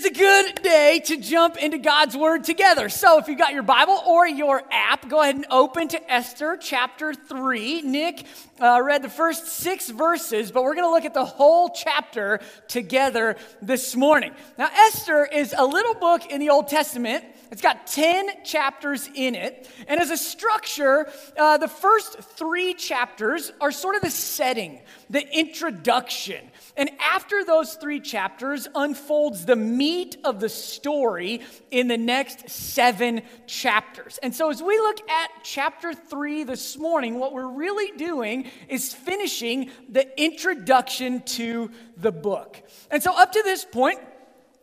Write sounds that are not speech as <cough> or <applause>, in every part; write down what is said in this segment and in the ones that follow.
is a good day to jump into God's Word together. So, if you got your Bible or your app, go ahead and open to Esther chapter 3. Nick uh, read the first six verses, but we're going to look at the whole chapter together this morning. Now, Esther is a little book in the Old Testament. It's got 10 chapters in it. And as a structure, uh, the first three chapters are sort of the setting, the introduction. And after those three chapters unfolds the meat of the story in the next seven chapters. And so, as we look at chapter three this morning, what we're really doing is finishing the introduction to the book. And so, up to this point,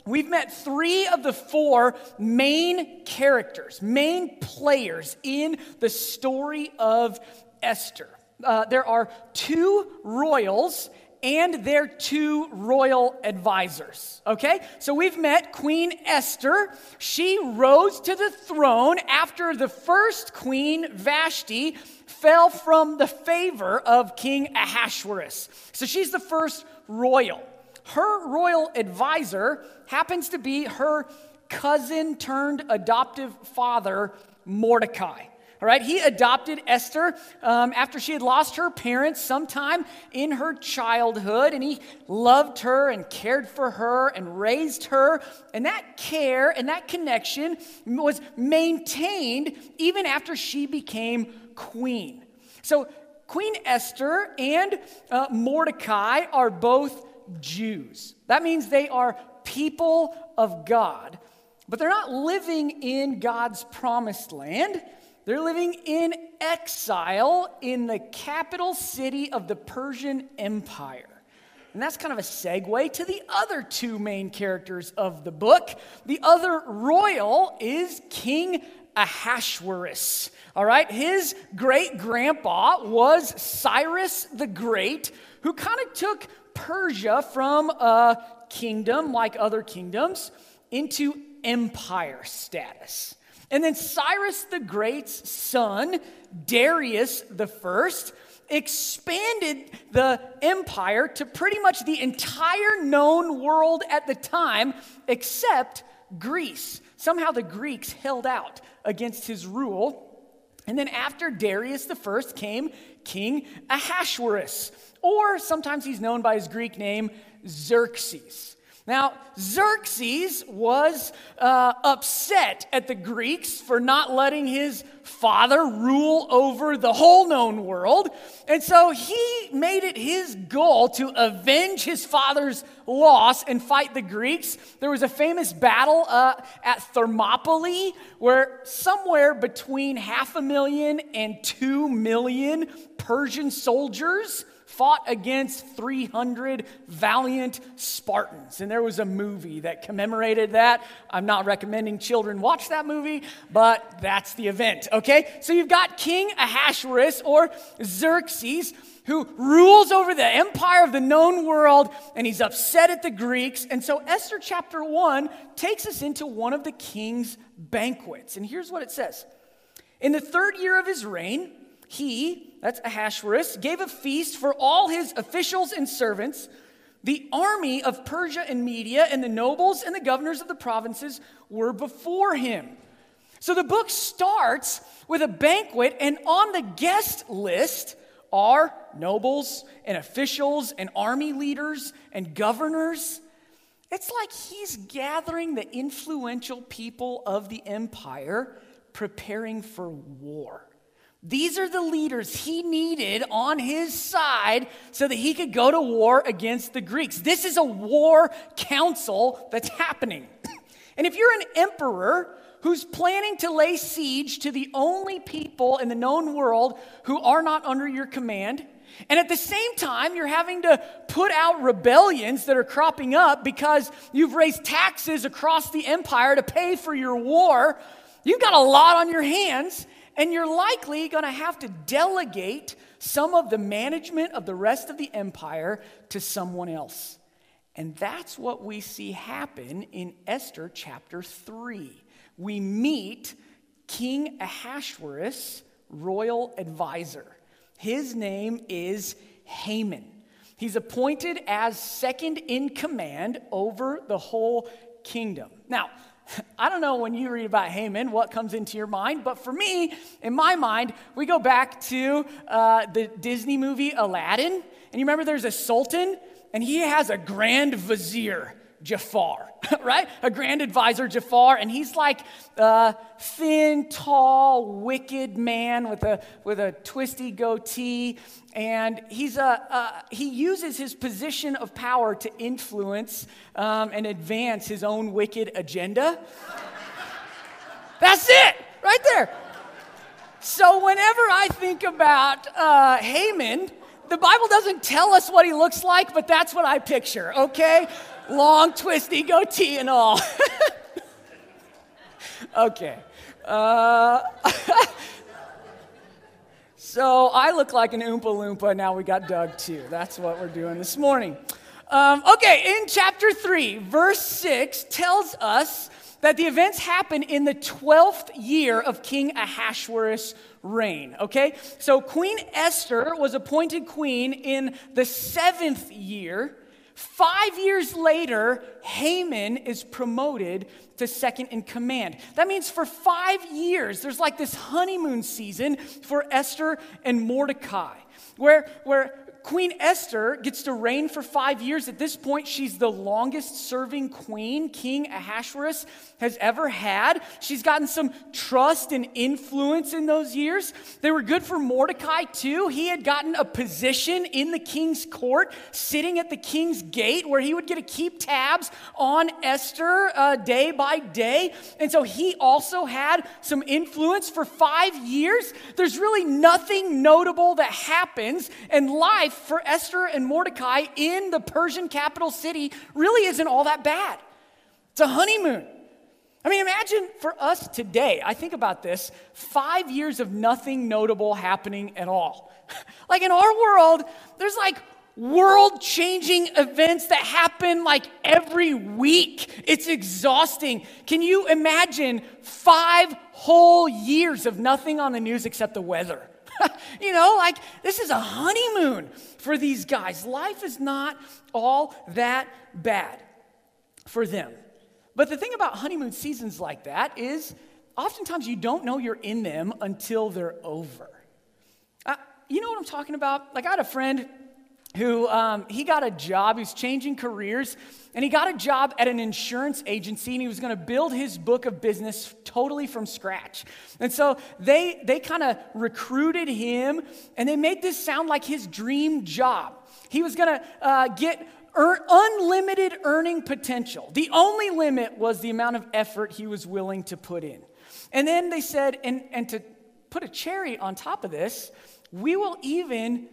We've met three of the four main characters, main players in the story of Esther. Uh, there are two royals and their two royal advisors. Okay? So we've met Queen Esther. She rose to the throne after the first queen, Vashti, fell from the favor of King Ahasuerus. So she's the first royal. Her royal advisor happens to be her cousin turned adoptive father, Mordecai. All right, he adopted Esther um, after she had lost her parents sometime in her childhood, and he loved her and cared for her and raised her. And that care and that connection was maintained even after she became queen. So, Queen Esther and uh, Mordecai are both Jews. That means they are people of God, but they're not living in God's promised land. They're living in exile in the capital city of the Persian Empire. And that's kind of a segue to the other two main characters of the book. The other royal is King Ahasuerus. All right, his great grandpa was Cyrus the Great, who kind of took Persia from a kingdom like other kingdoms into empire status. And then Cyrus the Great's son, Darius the First, expanded the empire to pretty much the entire known world at the time, except Greece. Somehow the Greeks held out against his rule. And then after Darius First came King Ahasuerus, or sometimes he's known by his Greek name, Xerxes. Now, Xerxes was uh, upset at the Greeks for not letting his father rule over the whole known world. And so he made it his goal to avenge his father's loss and fight the Greeks. There was a famous battle uh, at Thermopylae where somewhere between half a million and two million Persian soldiers fought against 300 valiant Spartans. And there was a movie that commemorated that. I'm not recommending children watch that movie, but that's the event, okay? So you've got King Ahasuerus or Xerxes who rules over the empire of the known world, and he's upset at the Greeks. And so Esther chapter 1 takes us into one of the king's banquets. And here's what it says In the third year of his reign, he, that's Ahasuerus, gave a feast for all his officials and servants. The army of Persia and Media and the nobles and the governors of the provinces were before him. So the book starts with a banquet, and on the guest list are nobles and officials and army leaders and governors. It's like he's gathering the influential people of the empire preparing for war. These are the leaders he needed on his side so that he could go to war against the Greeks. This is a war council that's happening. And if you're an emperor who's planning to lay siege to the only people in the known world who are not under your command, and at the same time, you're having to put out rebellions that are cropping up because you've raised taxes across the empire to pay for your war. You've got a lot on your hands, and you're likely going to have to delegate some of the management of the rest of the empire to someone else. And that's what we see happen in Esther chapter 3. We meet King Ahasuerus' royal advisor. His name is Haman. He's appointed as second in command over the whole kingdom. Now, <laughs> I don't know when you read about Haman what comes into your mind, but for me, in my mind, we go back to uh, the Disney movie Aladdin. And you remember there's a sultan, and he has a grand vizier. Jafar, <laughs> right? A grand advisor, Jafar, and he's like a thin, tall, wicked man with a with a twisty goatee, and he's a he uses his position of power to influence um, and advance his own wicked agenda. That's it, right there. So whenever I think about uh, Haman, the Bible doesn't tell us what he looks like, but that's what I picture, okay? Long, twisty goatee and all. <laughs> okay. Uh, <laughs> so I look like an Oompa Loompa. Now we got Doug too. That's what we're doing this morning. Um, okay, in chapter 3, verse 6 tells us that the events happen in the 12th year of King Ahasuerus' reign. Okay? So Queen Esther was appointed queen in the seventh year. Five years later, Haman is promoted to second in command. That means for five years, there's like this honeymoon season for Esther and Mordecai, where, where Queen Esther gets to reign for five years. At this point, she's the longest serving queen King Ahasuerus has ever had. She's gotten some trust and influence in those years. They were good for Mordecai, too. He had gotten a position in the king's court, sitting at the king's gate, where he would get to keep tabs on Esther uh, day by day. And so he also had some influence for five years. There's really nothing notable that happens in life for Esther and Mordecai in the Persian capital city really isn't all that bad. It's a honeymoon. I mean, imagine for us today, I think about this five years of nothing notable happening at all. <laughs> like in our world, there's like world changing events that happen like every week. It's exhausting. Can you imagine five whole years of nothing on the news except the weather? <laughs> you know, like this is a honeymoon for these guys. Life is not all that bad for them. But the thing about honeymoon seasons like that is oftentimes you don't know you're in them until they're over. Uh, you know what I'm talking about? Like, I had a friend who um, he got a job, he was changing careers, and he got a job at an insurance agency, and he was going to build his book of business totally from scratch. And so they, they kind of recruited him, and they made this sound like his dream job. He was going to uh, get earn, unlimited earning potential. The only limit was the amount of effort he was willing to put in. And then they said, and, and to put a cherry on top of this, we will even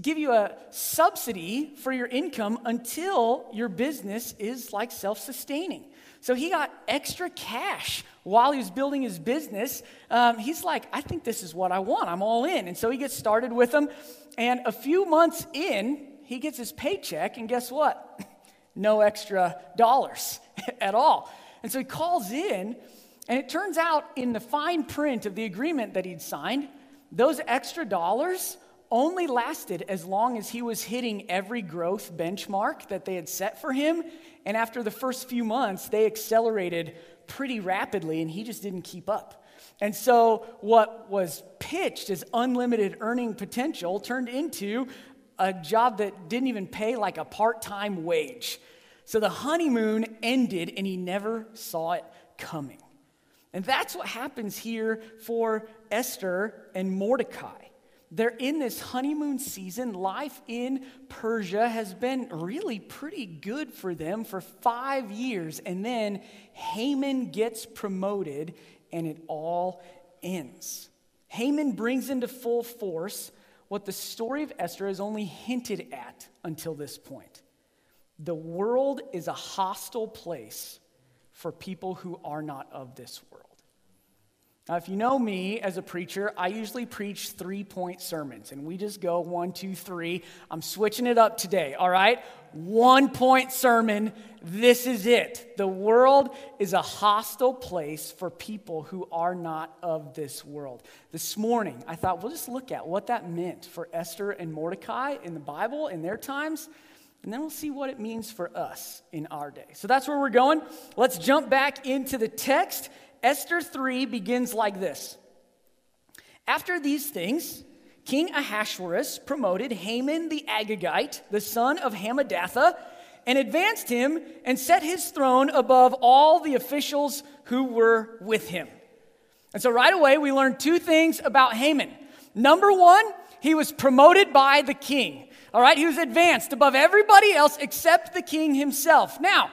give you a subsidy for your income until your business is like self sustaining. So he got extra cash while he was building his business. Um, he's like, I think this is what I want. I'm all in. And so he gets started with them. And a few months in, he gets his paycheck, and guess what? <laughs> no extra dollars <laughs> at all. And so he calls in, and it turns out in the fine print of the agreement that he'd signed, those extra dollars only lasted as long as he was hitting every growth benchmark that they had set for him. And after the first few months, they accelerated pretty rapidly, and he just didn't keep up. And so, what was pitched as unlimited earning potential turned into a job that didn't even pay like a part time wage. So the honeymoon ended, and he never saw it coming. And that's what happens here for Esther and Mordecai. They're in this honeymoon season. Life in Persia has been really pretty good for them for five years. And then Haman gets promoted and it all ends. Haman brings into full force what the story of Esther has only hinted at until this point. The world is a hostile place for people who are not of this world. Now, if you know me as a preacher, I usually preach three point sermons, and we just go one, two, three. I'm switching it up today, all right? One point sermon. This is it. The world is a hostile place for people who are not of this world. This morning, I thought we'll just look at what that meant for Esther and Mordecai in the Bible in their times. and then we'll see what it means for us in our day. So that's where we're going. Let's jump back into the text. Esther 3 begins like this After these things, King Ahasuerus promoted Haman the Agagite, the son of Hammedatha, and advanced him and set his throne above all the officials who were with him. And so right away, we learn two things about Haman. Number one, he was promoted by the king. All right, he was advanced above everybody else except the king himself. Now,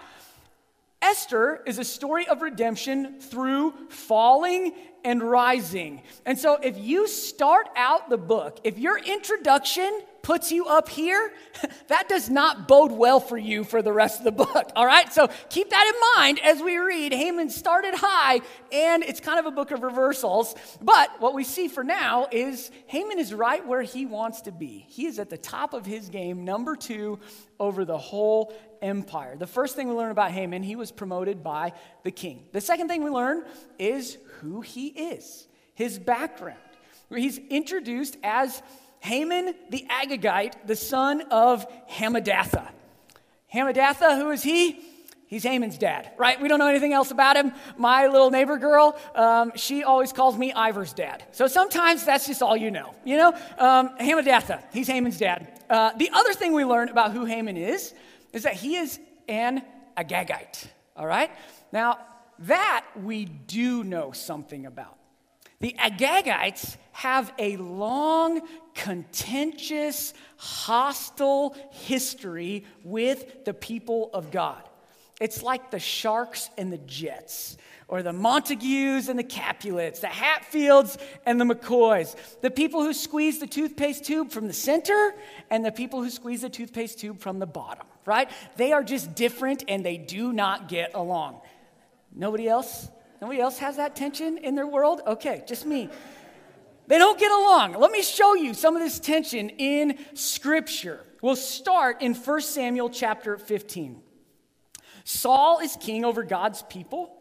Esther is a story of redemption through falling and rising. And so, if you start out the book, if your introduction puts you up here, <laughs> that does not bode well for you for the rest of the book. <laughs> All right? So keep that in mind as we read. Haman started high, and it's kind of a book of reversals. But what we see for now is Haman is right where he wants to be. He is at the top of his game, number two over the whole empire. The first thing we learn about Haman, he was promoted by the king. The second thing we learn is who he is, his background. He's introduced as Haman the Agagite, the son of Hammedatha. Hammedatha, who is he? He's Haman's dad, right? We don't know anything else about him. My little neighbor girl, um, she always calls me Ivor's dad. So sometimes that's just all you know. You know, um, Hammedatha, he's Haman's dad. Uh, the other thing we learn about who Haman is is that he is an Agagite, all right? Now, that we do know something about. The Agagites have a long, contentious, hostile history with the people of God. It's like the Sharks and the Jets, or the Montagues and the Capulets, the Hatfields and the McCoys, the people who squeeze the toothpaste tube from the center and the people who squeeze the toothpaste tube from the bottom, right? They are just different and they do not get along. Nobody else Nobody else has that tension in their world? Okay, just me. They don't get along. Let me show you some of this tension in Scripture. We'll start in 1 Samuel chapter 15. Saul is king over God's people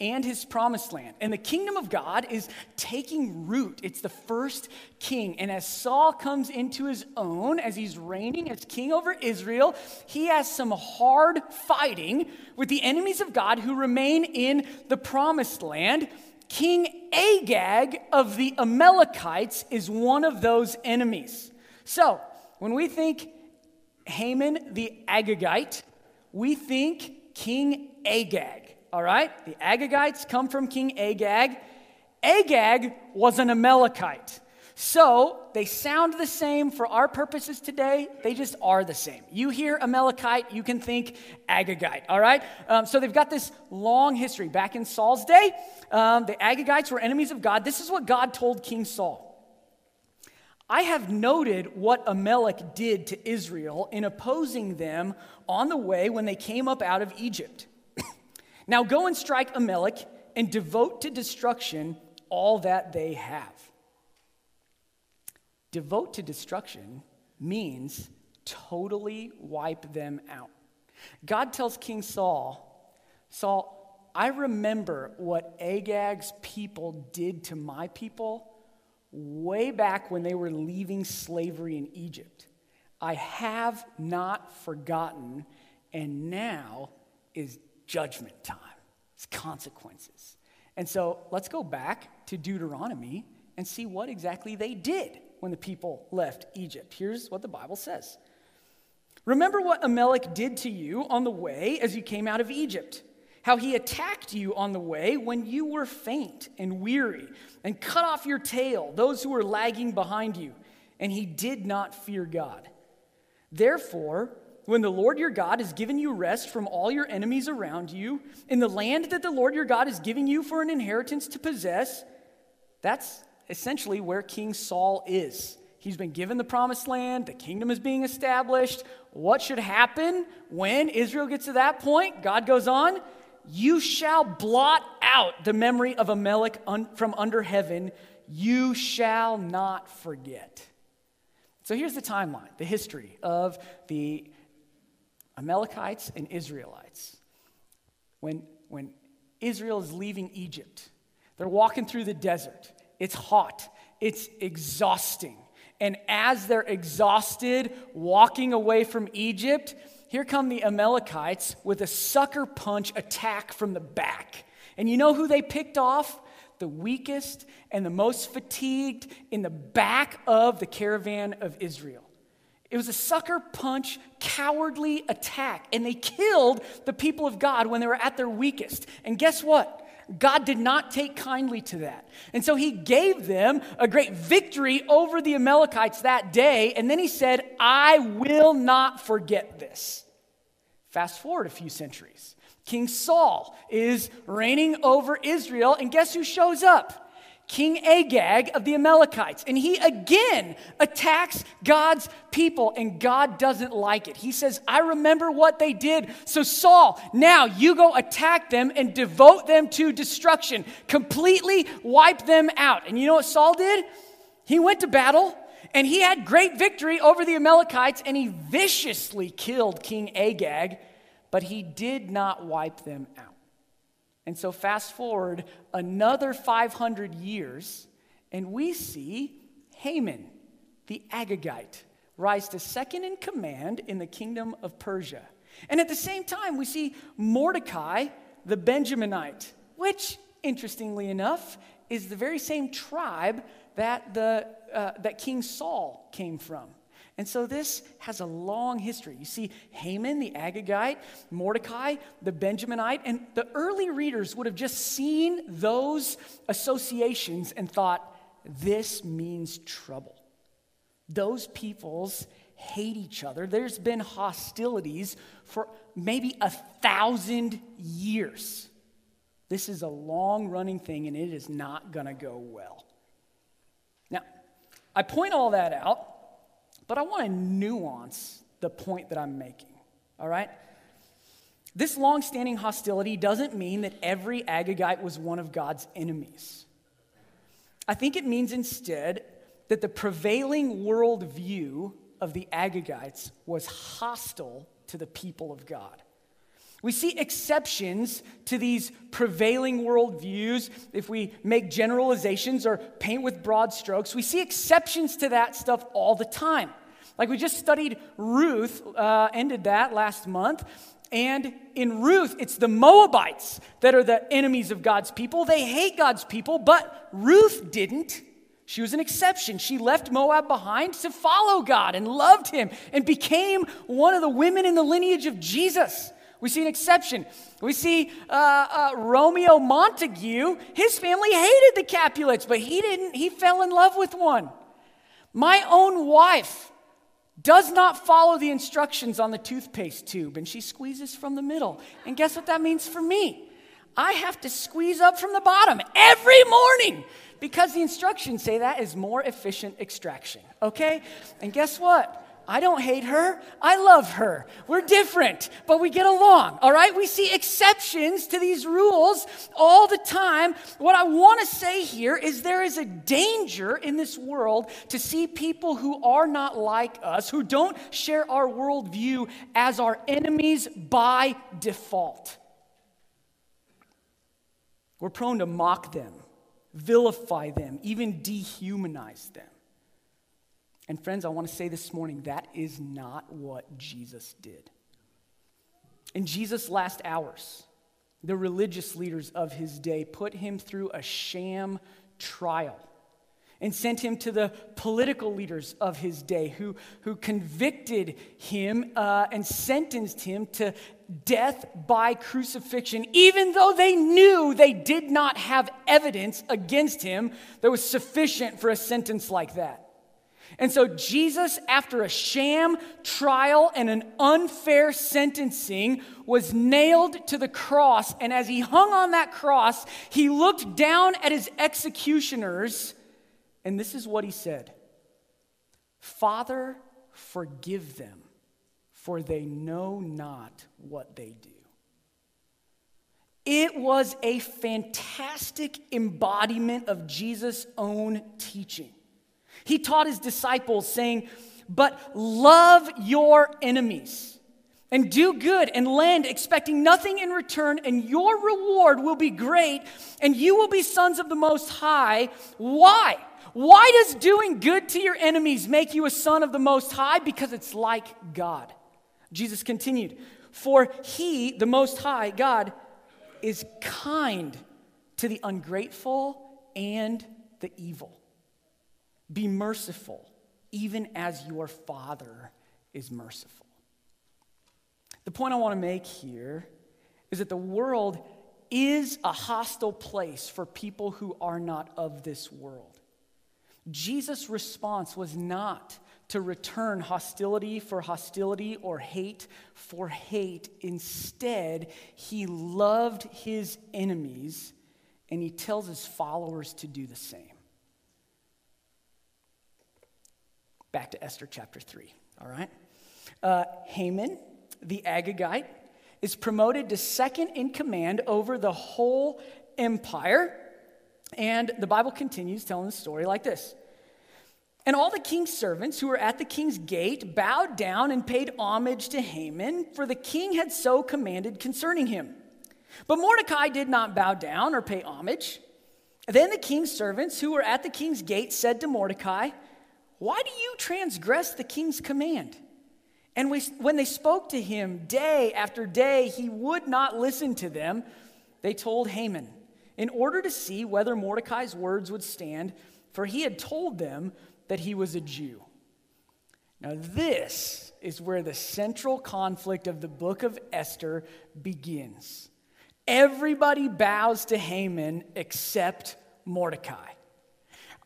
and his promised land. And the kingdom of God is taking root. It's the first king. And as Saul comes into his own, as he's reigning as king over Israel, he has some hard fighting with the enemies of God who remain in the promised land. King Agag of the Amalekites is one of those enemies. So, when we think Haman the Agagite, we think King Agag all right? The Agagites come from King Agag. Agag was an Amalekite. So they sound the same for our purposes today. They just are the same. You hear Amalekite, you can think Agagite, all right? Um, so they've got this long history. Back in Saul's day, um, the Agagites were enemies of God. This is what God told King Saul. I have noted what Amalek did to Israel in opposing them on the way when they came up out of Egypt. Now go and strike Amalek and devote to destruction all that they have. Devote to destruction means totally wipe them out. God tells King Saul, Saul, I remember what Agag's people did to my people way back when they were leaving slavery in Egypt. I have not forgotten, and now is judgment time, it's consequences. And so let's go back to Deuteronomy and see what exactly they did when the people left Egypt. Here's what the Bible says Remember what Amalek did to you on the way as you came out of Egypt, how he attacked you on the way when you were faint and weary, and cut off your tail, those who were lagging behind you, and he did not fear God. Therefore, when the Lord your God has given you rest from all your enemies around you, in the land that the Lord your God is giving you for an inheritance to possess, that's essentially where King Saul is. He's been given the promised land, the kingdom is being established. What should happen when Israel gets to that point? God goes on, You shall blot out the memory of Amalek un- from under heaven, you shall not forget. So here's the timeline, the history of the Amalekites and Israelites. When, when Israel is leaving Egypt, they're walking through the desert. It's hot, it's exhausting. And as they're exhausted walking away from Egypt, here come the Amalekites with a sucker punch attack from the back. And you know who they picked off? The weakest and the most fatigued in the back of the caravan of Israel. It was a sucker punch, cowardly attack, and they killed the people of God when they were at their weakest. And guess what? God did not take kindly to that. And so he gave them a great victory over the Amalekites that day. And then he said, I will not forget this. Fast forward a few centuries. King Saul is reigning over Israel. And guess who shows up? King Agag of the Amalekites. And he again attacks God's people, and God doesn't like it. He says, I remember what they did. So, Saul, now you go attack them and devote them to destruction, completely wipe them out. And you know what Saul did? He went to battle. And he had great victory over the Amalekites, and he viciously killed King Agag, but he did not wipe them out. And so, fast forward another 500 years, and we see Haman, the Agagite, rise to second in command in the kingdom of Persia. And at the same time, we see Mordecai, the Benjaminite, which, interestingly enough, is the very same tribe that, the, uh, that King Saul came from. And so this has a long history. You see Haman, the Agagite, Mordecai, the Benjaminite, and the early readers would have just seen those associations and thought, this means trouble. Those peoples hate each other. There's been hostilities for maybe a thousand years. This is a long running thing and it is not going to go well. Now, I point all that out but I want to nuance the point that I'm making, all right? This long-standing hostility doesn't mean that every Agagite was one of God's enemies. I think it means instead that the prevailing worldview of the Agagites was hostile to the people of God. We see exceptions to these prevailing worldviews if we make generalizations or paint with broad strokes. We see exceptions to that stuff all the time. Like we just studied Ruth, uh, ended that last month. And in Ruth, it's the Moabites that are the enemies of God's people. They hate God's people, but Ruth didn't. She was an exception. She left Moab behind to follow God and loved him and became one of the women in the lineage of Jesus. We see an exception. We see uh, uh, Romeo Montague. His family hated the Capulets, but he didn't. He fell in love with one. My own wife does not follow the instructions on the toothpaste tube, and she squeezes from the middle. And guess what that means for me? I have to squeeze up from the bottom every morning because the instructions say that is more efficient extraction, okay? And guess what? I don't hate her. I love her. We're different, but we get along, all right? We see exceptions to these rules all the time. What I want to say here is there is a danger in this world to see people who are not like us, who don't share our worldview, as our enemies by default. We're prone to mock them, vilify them, even dehumanize them. And friends, I want to say this morning that is not what Jesus did. In Jesus' last hours, the religious leaders of his day put him through a sham trial and sent him to the political leaders of his day who, who convicted him uh, and sentenced him to death by crucifixion, even though they knew they did not have evidence against him that was sufficient for a sentence like that. And so, Jesus, after a sham trial and an unfair sentencing, was nailed to the cross. And as he hung on that cross, he looked down at his executioners, and this is what he said Father, forgive them, for they know not what they do. It was a fantastic embodiment of Jesus' own teaching. He taught his disciples, saying, But love your enemies and do good and lend, expecting nothing in return, and your reward will be great, and you will be sons of the Most High. Why? Why does doing good to your enemies make you a son of the Most High? Because it's like God. Jesus continued, For he, the Most High God, is kind to the ungrateful and the evil. Be merciful, even as your Father is merciful. The point I want to make here is that the world is a hostile place for people who are not of this world. Jesus' response was not to return hostility for hostility or hate for hate. Instead, he loved his enemies and he tells his followers to do the same. Back to Esther chapter 3, all right? Uh, Haman, the Agagite, is promoted to second in command over the whole empire. And the Bible continues telling the story like this. And all the king's servants who were at the king's gate bowed down and paid homage to Haman, for the king had so commanded concerning him. But Mordecai did not bow down or pay homage. Then the king's servants who were at the king's gate said to Mordecai, Why do you transgress the king's command? And we, when they spoke to him day after day, he would not listen to them. They told Haman, in order to see whether Mordecai's words would stand, for he had told them that he was a Jew. Now, this is where the central conflict of the book of Esther begins. Everybody bows to Haman except Mordecai.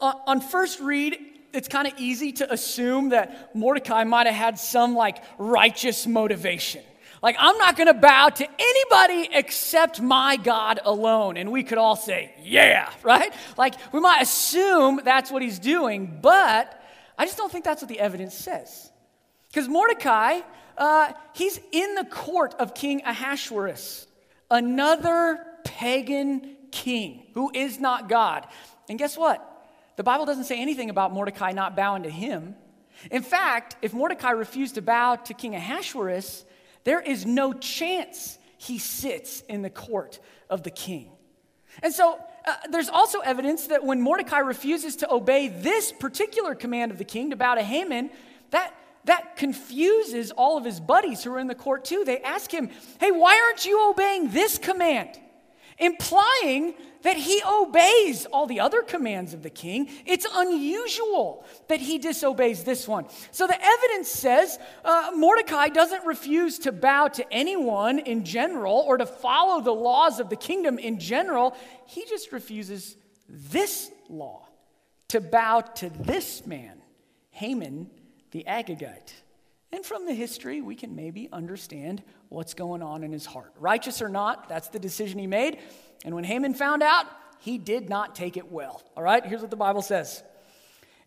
Uh, on first read, it's kind of easy to assume that Mordecai might have had some like righteous motivation. Like, I'm not going to bow to anybody except my God alone. And we could all say, yeah, <laughs> right? Like, we might assume that's what he's doing, but I just don't think that's what the evidence says. Because Mordecai, uh, he's in the court of King Ahasuerus, another pagan king who is not God. And guess what? The Bible doesn't say anything about Mordecai not bowing to him. In fact, if Mordecai refused to bow to King Ahasuerus, there is no chance he sits in the court of the king. And so uh, there's also evidence that when Mordecai refuses to obey this particular command of the king to bow to Haman, that, that confuses all of his buddies who are in the court too. They ask him, Hey, why aren't you obeying this command? Implying that he obeys all the other commands of the king. It's unusual that he disobeys this one. So the evidence says uh, Mordecai doesn't refuse to bow to anyone in general or to follow the laws of the kingdom in general. He just refuses this law to bow to this man, Haman the Agagite. And from the history, we can maybe understand what's going on in his heart. Righteous or not, that's the decision he made. And when Haman found out, he did not take it well. All right, here's what the Bible says.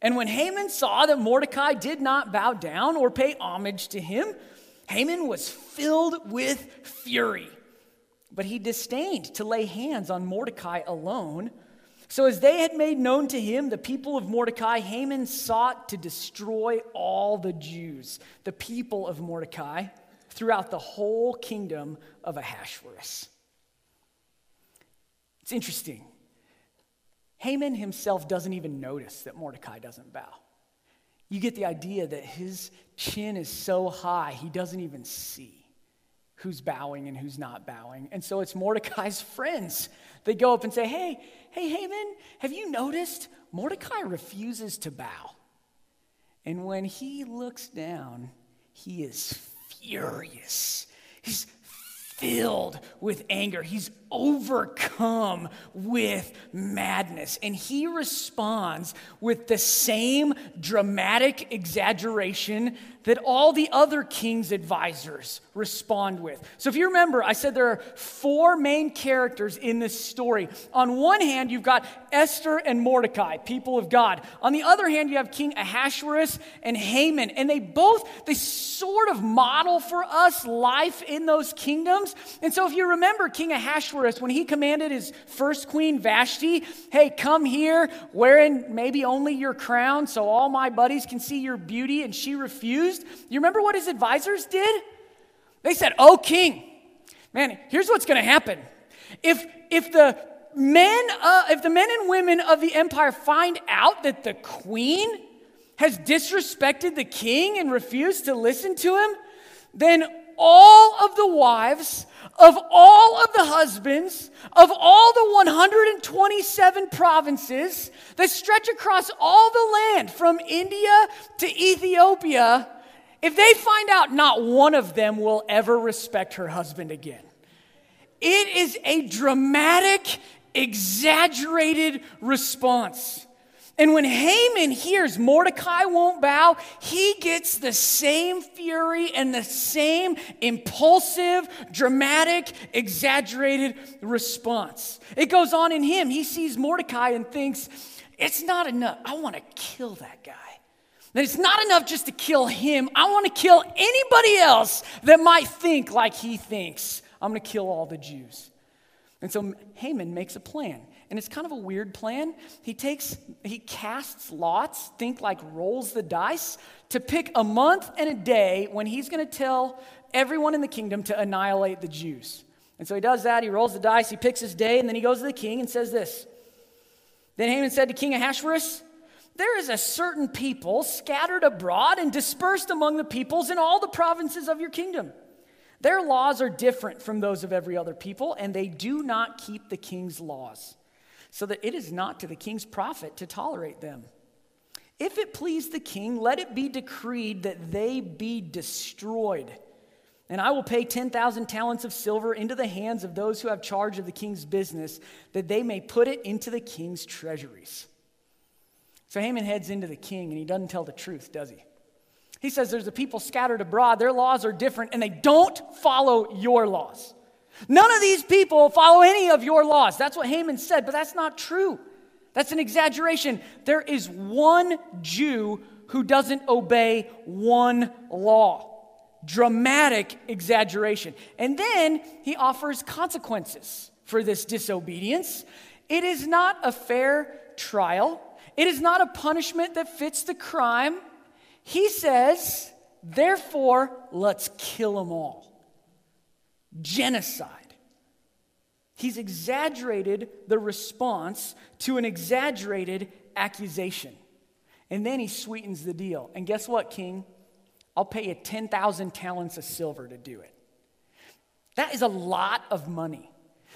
And when Haman saw that Mordecai did not bow down or pay homage to him, Haman was filled with fury. But he disdained to lay hands on Mordecai alone. So, as they had made known to him the people of Mordecai, Haman sought to destroy all the Jews, the people of Mordecai, throughout the whole kingdom of Ahasuerus. It's interesting. Haman himself doesn't even notice that Mordecai doesn't bow. You get the idea that his chin is so high, he doesn't even see who's bowing and who's not bowing. And so it's Mordecai's <laughs> friends. They go up and say, Hey, hey, Haman, have you noticed Mordecai refuses to bow? And when he looks down, he is furious. He's filled with anger. He's overcome with madness. And he responds with the same dramatic exaggeration that all the other king's advisors respond with. So, if you remember, I said there are four main characters in this story. On one hand, you've got Esther and Mordecai, people of God. On the other hand, you have King Ahasuerus and Haman. And they both, they sort of model for us life in those kingdoms. And so, if you remember King Ahasuerus, when he commanded his first queen, Vashti, hey, come here wearing maybe only your crown so all my buddies can see your beauty, and she refused. You remember what his advisors did? They said, Oh, king, man, here's what's going to happen. If, if the men, uh, if the men and women of the empire find out that the queen has disrespected the king and refused to listen to him, then all of the wives of all of the husbands of all the 127 provinces that stretch across all the land from India to Ethiopia, if they find out not one of them will ever respect her husband again. It is a dramatic, exaggerated response. And when Haman hears Mordecai won't bow, he gets the same fury and the same impulsive, dramatic, exaggerated response. It goes on in him. He sees Mordecai and thinks, it's not enough. I want to kill that guy. That it's not enough just to kill him. I want to kill anybody else that might think like he thinks. I'm going to kill all the Jews. And so Haman makes a plan. And it's kind of a weird plan. He takes, he casts lots, think like rolls the dice, to pick a month and a day when he's going to tell everyone in the kingdom to annihilate the Jews. And so he does that. He rolls the dice, he picks his day, and then he goes to the king and says this. Then Haman said to King Ahasuerus, There is a certain people scattered abroad and dispersed among the peoples in all the provinces of your kingdom. Their laws are different from those of every other people, and they do not keep the king's laws so that it is not to the king's profit to tolerate them. If it please the king, let it be decreed that they be destroyed. And I will pay 10,000 talents of silver into the hands of those who have charge of the king's business, that they may put it into the king's treasuries. So Haman heads into the king, and he doesn't tell the truth, does he? He says there's a people scattered abroad, their laws are different, and they don't follow your laws. None of these people follow any of your laws. That's what Haman said, but that's not true. That's an exaggeration. There is one Jew who doesn't obey one law. Dramatic exaggeration. And then he offers consequences for this disobedience. It is not a fair trial, it is not a punishment that fits the crime. He says, therefore, let's kill them all genocide. He's exaggerated the response to an exaggerated accusation. And then he sweetens the deal. And guess what, King? I'll pay you 10,000 talents of silver to do it. That is a lot of money.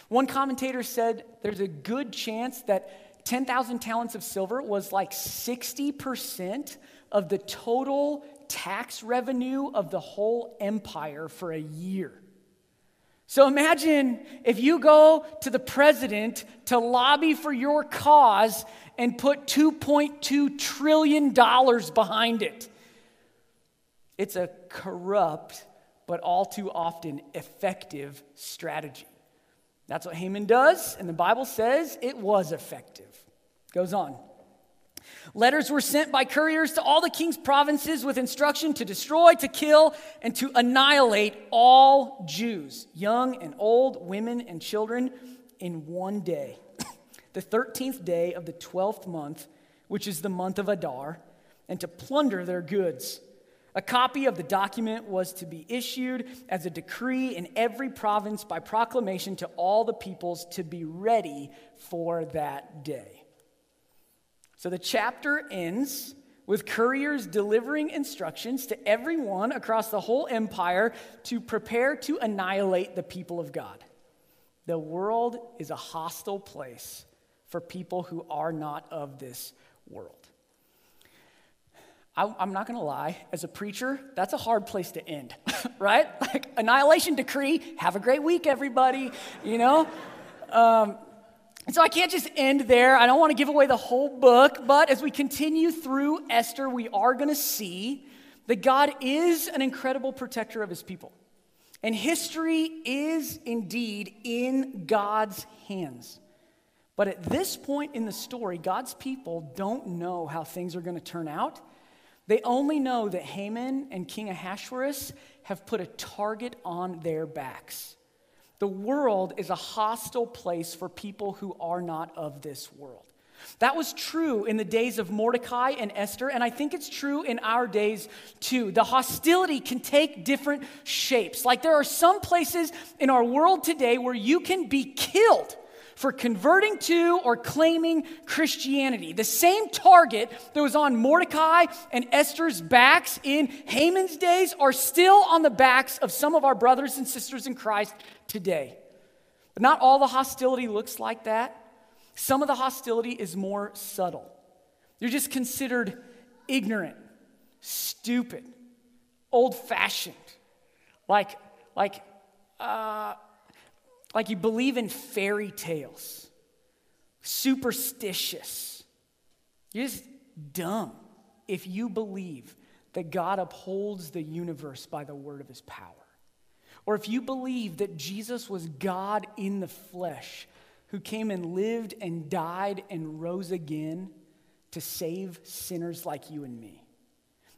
One commentator said there's a good chance that 10,000 talents of silver was like 60% of the total tax revenue of the whole empire for a year. So imagine if you go to the president to lobby for your cause and put $2.2 trillion behind it. It's a corrupt, but all too often effective strategy. That's what Haman does, and the Bible says it was effective. Goes on. Letters were sent by couriers to all the king's provinces with instruction to destroy, to kill, and to annihilate all Jews, young and old, women and children, in one day. <coughs> the 13th day of the 12th month, which is the month of Adar, and to plunder their goods. A copy of the document was to be issued as a decree in every province by proclamation to all the peoples to be ready for that day. So the chapter ends with couriers delivering instructions to everyone across the whole empire to prepare to annihilate the people of God. The world is a hostile place for people who are not of this world. I, am not going to lie, as a preacher, that's a hard place to end, <laughs> right? Like, annihilation decree, have a great week, everybody, you know? Um, and so I can't just end there. I don't want to give away the whole book, but as we continue through Esther, we are going to see that God is an incredible protector of his people. And history is indeed in God's hands. But at this point in the story, God's people don't know how things are going to turn out. They only know that Haman and King Ahasuerus have put a target on their backs. The world is a hostile place for people who are not of this world. That was true in the days of Mordecai and Esther, and I think it's true in our days too. The hostility can take different shapes. Like there are some places in our world today where you can be killed for converting to or claiming Christianity. The same target that was on Mordecai and Esther's backs in Haman's days are still on the backs of some of our brothers and sisters in Christ today. But not all the hostility looks like that. Some of the hostility is more subtle. You're just considered ignorant, stupid, old fashioned, like, like, uh, like you believe in fairy tales, superstitious. You're just dumb if you believe that God upholds the universe by the word of his power. Or if you believe that Jesus was God in the flesh who came and lived and died and rose again to save sinners like you and me.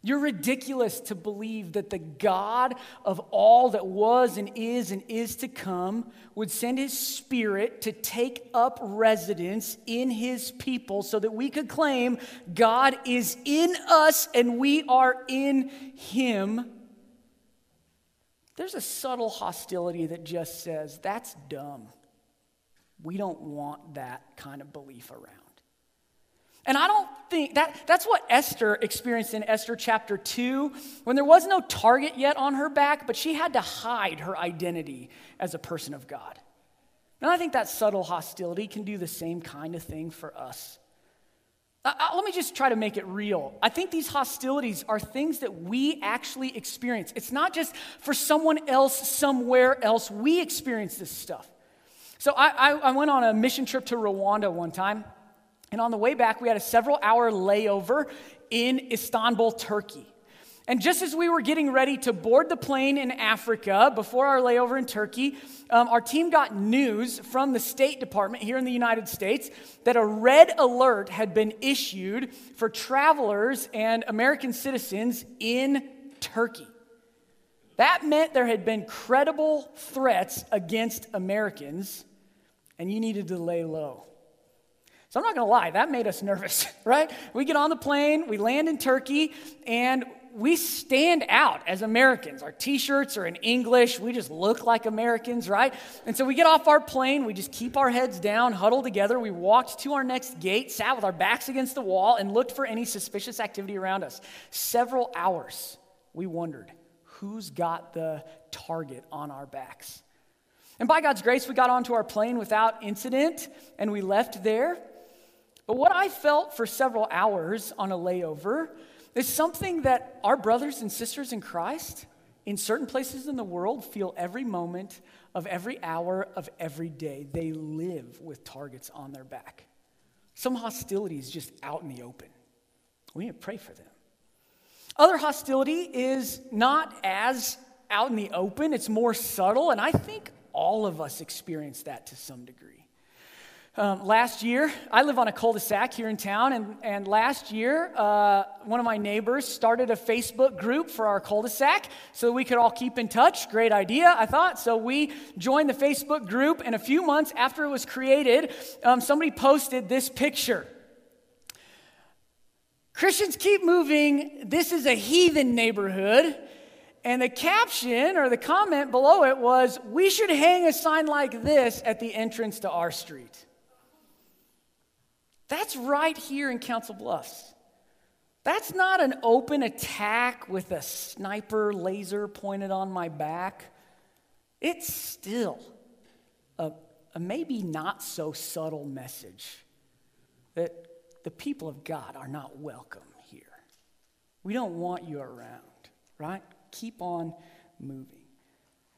You're ridiculous to believe that the God of all that was and is and is to come would send his spirit to take up residence in his people so that we could claim God is in us and we are in him. There's a subtle hostility that just says, that's dumb. We don't want that kind of belief around. And I don't think that that's what Esther experienced in Esther chapter 2 when there was no target yet on her back, but she had to hide her identity as a person of God. And I think that subtle hostility can do the same kind of thing for us. Uh, let me just try to make it real. I think these hostilities are things that we actually experience. It's not just for someone else somewhere else. We experience this stuff. So I, I, I went on a mission trip to Rwanda one time. And on the way back, we had a several hour layover in Istanbul, Turkey. And just as we were getting ready to board the plane in Africa before our layover in Turkey, um, our team got news from the State Department here in the United States that a red alert had been issued for travelers and American citizens in Turkey. That meant there had been credible threats against Americans, and you needed to lay low. So I'm not going to lie, that made us <laughs> nervous, right? We get on the plane, we land in Turkey, and we stand out as Americans. Our t shirts are in English. We just look like Americans, right? And so we get off our plane. We just keep our heads down, huddle together. We walked to our next gate, sat with our backs against the wall, and looked for any suspicious activity around us. Several hours, we wondered who's got the target on our backs. And by God's grace, we got onto our plane without incident and we left there. But what I felt for several hours on a layover is something that our brothers and sisters in Christ in certain places in the world feel every moment of every hour of every day. They live with targets on their back. Some hostility is just out in the open. We need to pray for them. Other hostility is not as out in the open, it's more subtle, and I think all of us experience that to some degree. Um, last year, I live on a cul de sac here in town, and, and last year, uh, one of my neighbors started a Facebook group for our cul de sac so we could all keep in touch. Great idea, I thought. So we joined the Facebook group, and a few months after it was created, um, somebody posted this picture. Christians keep moving. This is a heathen neighborhood. And the caption or the comment below it was, We should hang a sign like this at the entrance to our street. That's right here in Council Bluffs. That's not an open attack with a sniper laser pointed on my back. It's still a, a maybe not so subtle message that the people of God are not welcome here. We don't want you around, right? Keep on moving.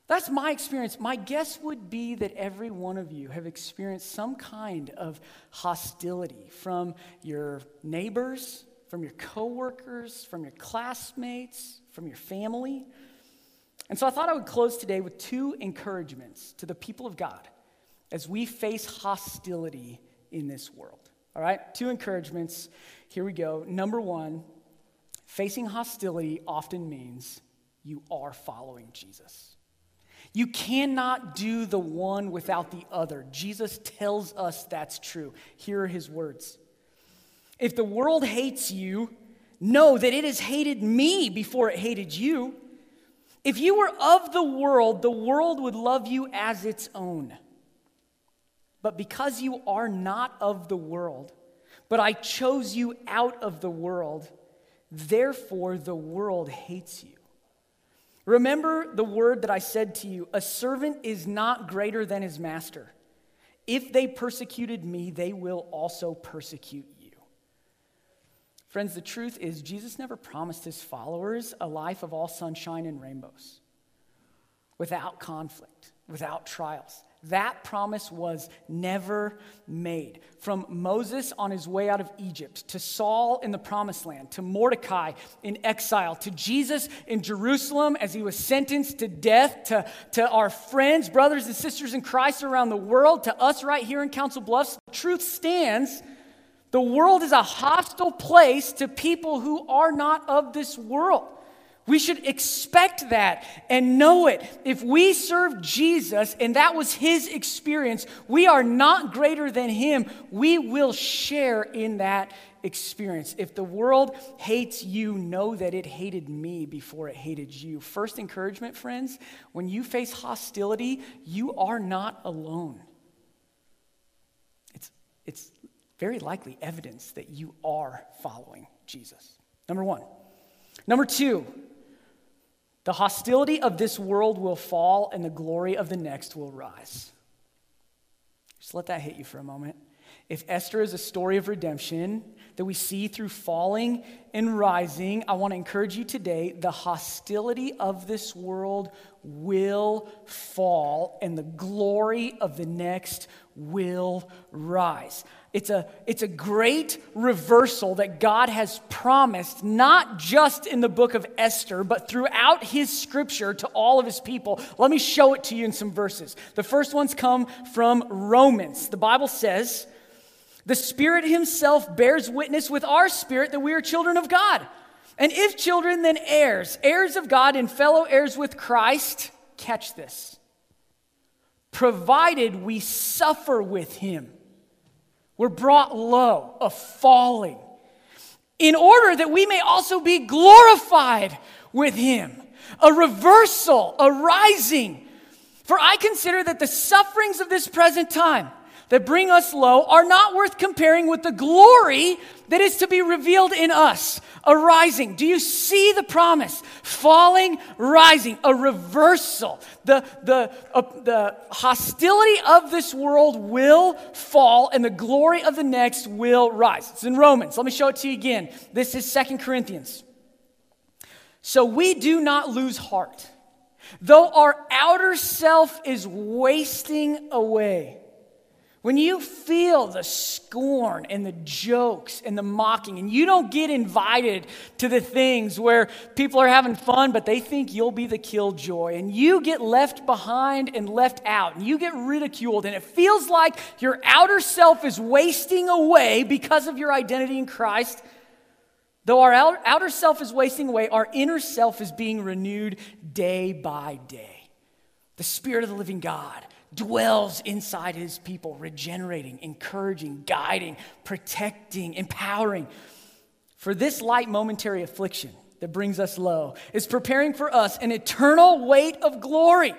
That's my experience. My guess would be that every one of you have experienced some kind of hostility from your neighbors, from your coworkers, from your classmates, from your family. And so I thought I would close today with two encouragements to the people of God as we face hostility in this world. All right? Two encouragements. Here we go. Number one, facing hostility often means you are following Jesus. You cannot do the one without the other. Jesus tells us that's true. Here are his words If the world hates you, know that it has hated me before it hated you. If you were of the world, the world would love you as its own. But because you are not of the world, but I chose you out of the world, therefore the world hates you. Remember the word that I said to you a servant is not greater than his master. If they persecuted me, they will also persecute you. Friends, the truth is, Jesus never promised his followers a life of all sunshine and rainbows, without conflict, without trials. That promise was never made. From Moses on his way out of Egypt, to Saul in the promised land, to Mordecai in exile, to Jesus in Jerusalem as he was sentenced to death, to, to our friends, brothers, and sisters in Christ around the world, to us right here in Council Bluffs, The truth stands. The world is a hostile place to people who are not of this world. We should expect that and know it. If we serve Jesus and that was his experience, we are not greater than him. We will share in that experience. If the world hates you, know that it hated me before it hated you. First encouragement, friends when you face hostility, you are not alone. It's, it's very likely evidence that you are following Jesus. Number one. Number two, the hostility of this world will fall and the glory of the next will rise. Just let that hit you for a moment. If Esther is a story of redemption that we see through falling and rising, I want to encourage you today the hostility of this world will fall and the glory of the next will rise. It's a, it's a great reversal that God has promised, not just in the book of Esther, but throughout his scripture to all of his people. Let me show it to you in some verses. The first ones come from Romans. The Bible says, The Spirit Himself bears witness with our spirit that we are children of God. And if children, then heirs, heirs of God and fellow heirs with Christ. Catch this. Provided we suffer with Him we're brought low, a falling, in order that we may also be glorified with him. A reversal, a rising. For I consider that the sufferings of this present time that bring us low are not worth comparing with the glory that is to be revealed in us. Arising. Do you see the promise? Falling, rising, a reversal. The, the, uh, the hostility of this world will fall and the glory of the next will rise. It's in Romans. Let me show it to you again. This is Second Corinthians. So we do not lose heart. Though our outer self is wasting away when you feel the scorn and the jokes and the mocking, and you don't get invited to the things where people are having fun, but they think you'll be the killjoy, and you get left behind and left out, and you get ridiculed, and it feels like your outer self is wasting away because of your identity in Christ. Though our outer self is wasting away, our inner self is being renewed day by day. The Spirit of the living God dwells inside his people, regenerating, encouraging, guiding, protecting, empowering. For this light momentary affliction that brings us low is preparing for us an eternal weight of glory,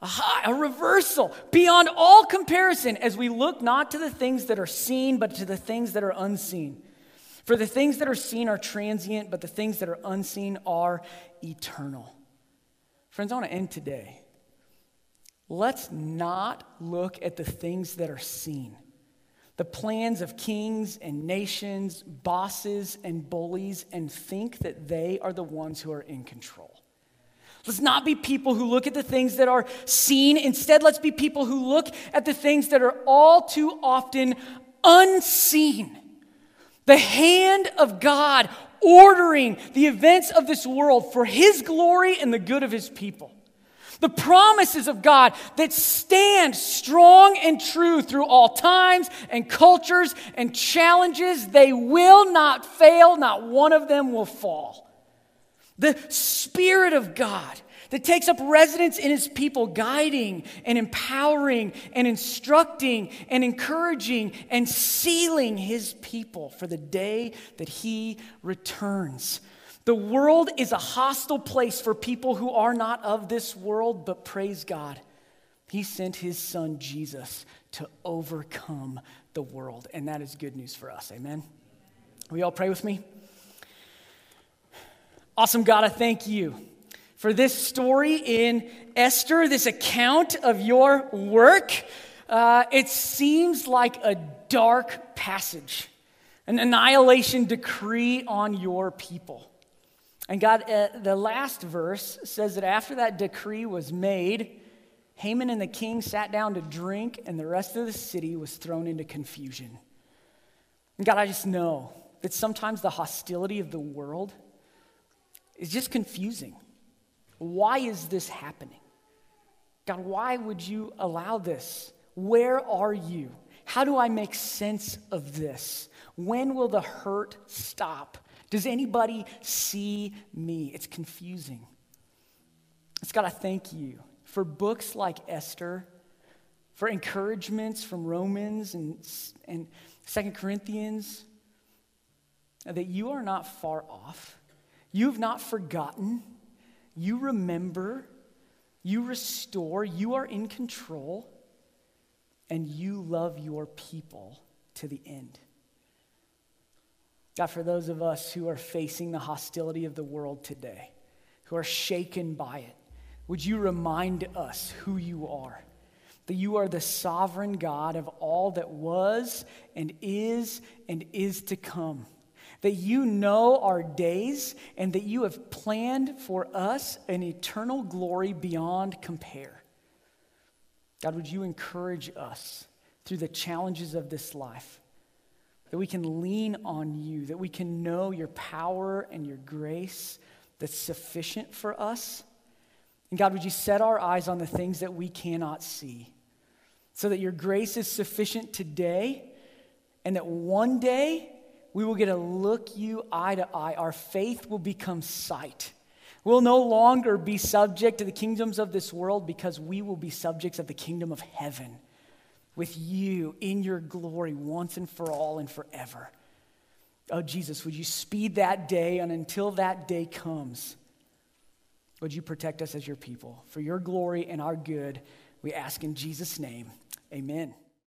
a, high, a reversal beyond all comparison as we look not to the things that are seen, but to the things that are unseen. For the things that are seen are transient, but the things that are unseen are eternal. Friends, I want to end today Let's not look at the things that are seen. The plans of kings and nations, bosses and bullies, and think that they are the ones who are in control. Let's not be people who look at the things that are seen. Instead, let's be people who look at the things that are all too often unseen. The hand of God ordering the events of this world for His glory and the good of His people. The promises of God that stand strong and true through all times and cultures and challenges, they will not fail, not one of them will fall. The Spirit of God that takes up residence in His people, guiding and empowering and instructing and encouraging and sealing His people for the day that He returns. The world is a hostile place for people who are not of this world, but praise God. He sent his son Jesus to overcome the world. And that is good news for us. Amen. Will you all pray with me? Awesome God, I thank you for this story in Esther, this account of your work. Uh, it seems like a dark passage, an annihilation decree on your people. And God, uh, the last verse says that after that decree was made, Haman and the king sat down to drink, and the rest of the city was thrown into confusion. And God, I just know that sometimes the hostility of the world is just confusing. Why is this happening? God, why would you allow this? Where are you? How do I make sense of this? When will the hurt stop? Does anybody see me? It's confusing. It's got to thank you for books like Esther, for encouragements from Romans and, and 2 Corinthians, uh, that you are not far off. You've not forgotten. You remember. You restore. You are in control. And you love your people to the end. God, for those of us who are facing the hostility of the world today, who are shaken by it, would you remind us who you are? That you are the sovereign God of all that was and is and is to come that you know our days and that you have planned for us an eternal glory beyond compare. God, would you encourage us through the challenges of this life? That we can lean on you, that we can know your power and your grace that's sufficient for us. And God, would you set our eyes on the things that we cannot see so that your grace is sufficient today and that one day we will get to look you eye to eye. Our faith will become sight. We'll no longer be subject to the kingdoms of this world because we will be subjects of the kingdom of heaven with you in your glory once and for all and forever. Oh, Jesus, would you speed that day, and until that day comes, would you protect us as your people? For your glory and our good, we ask in Jesus' name. Amen.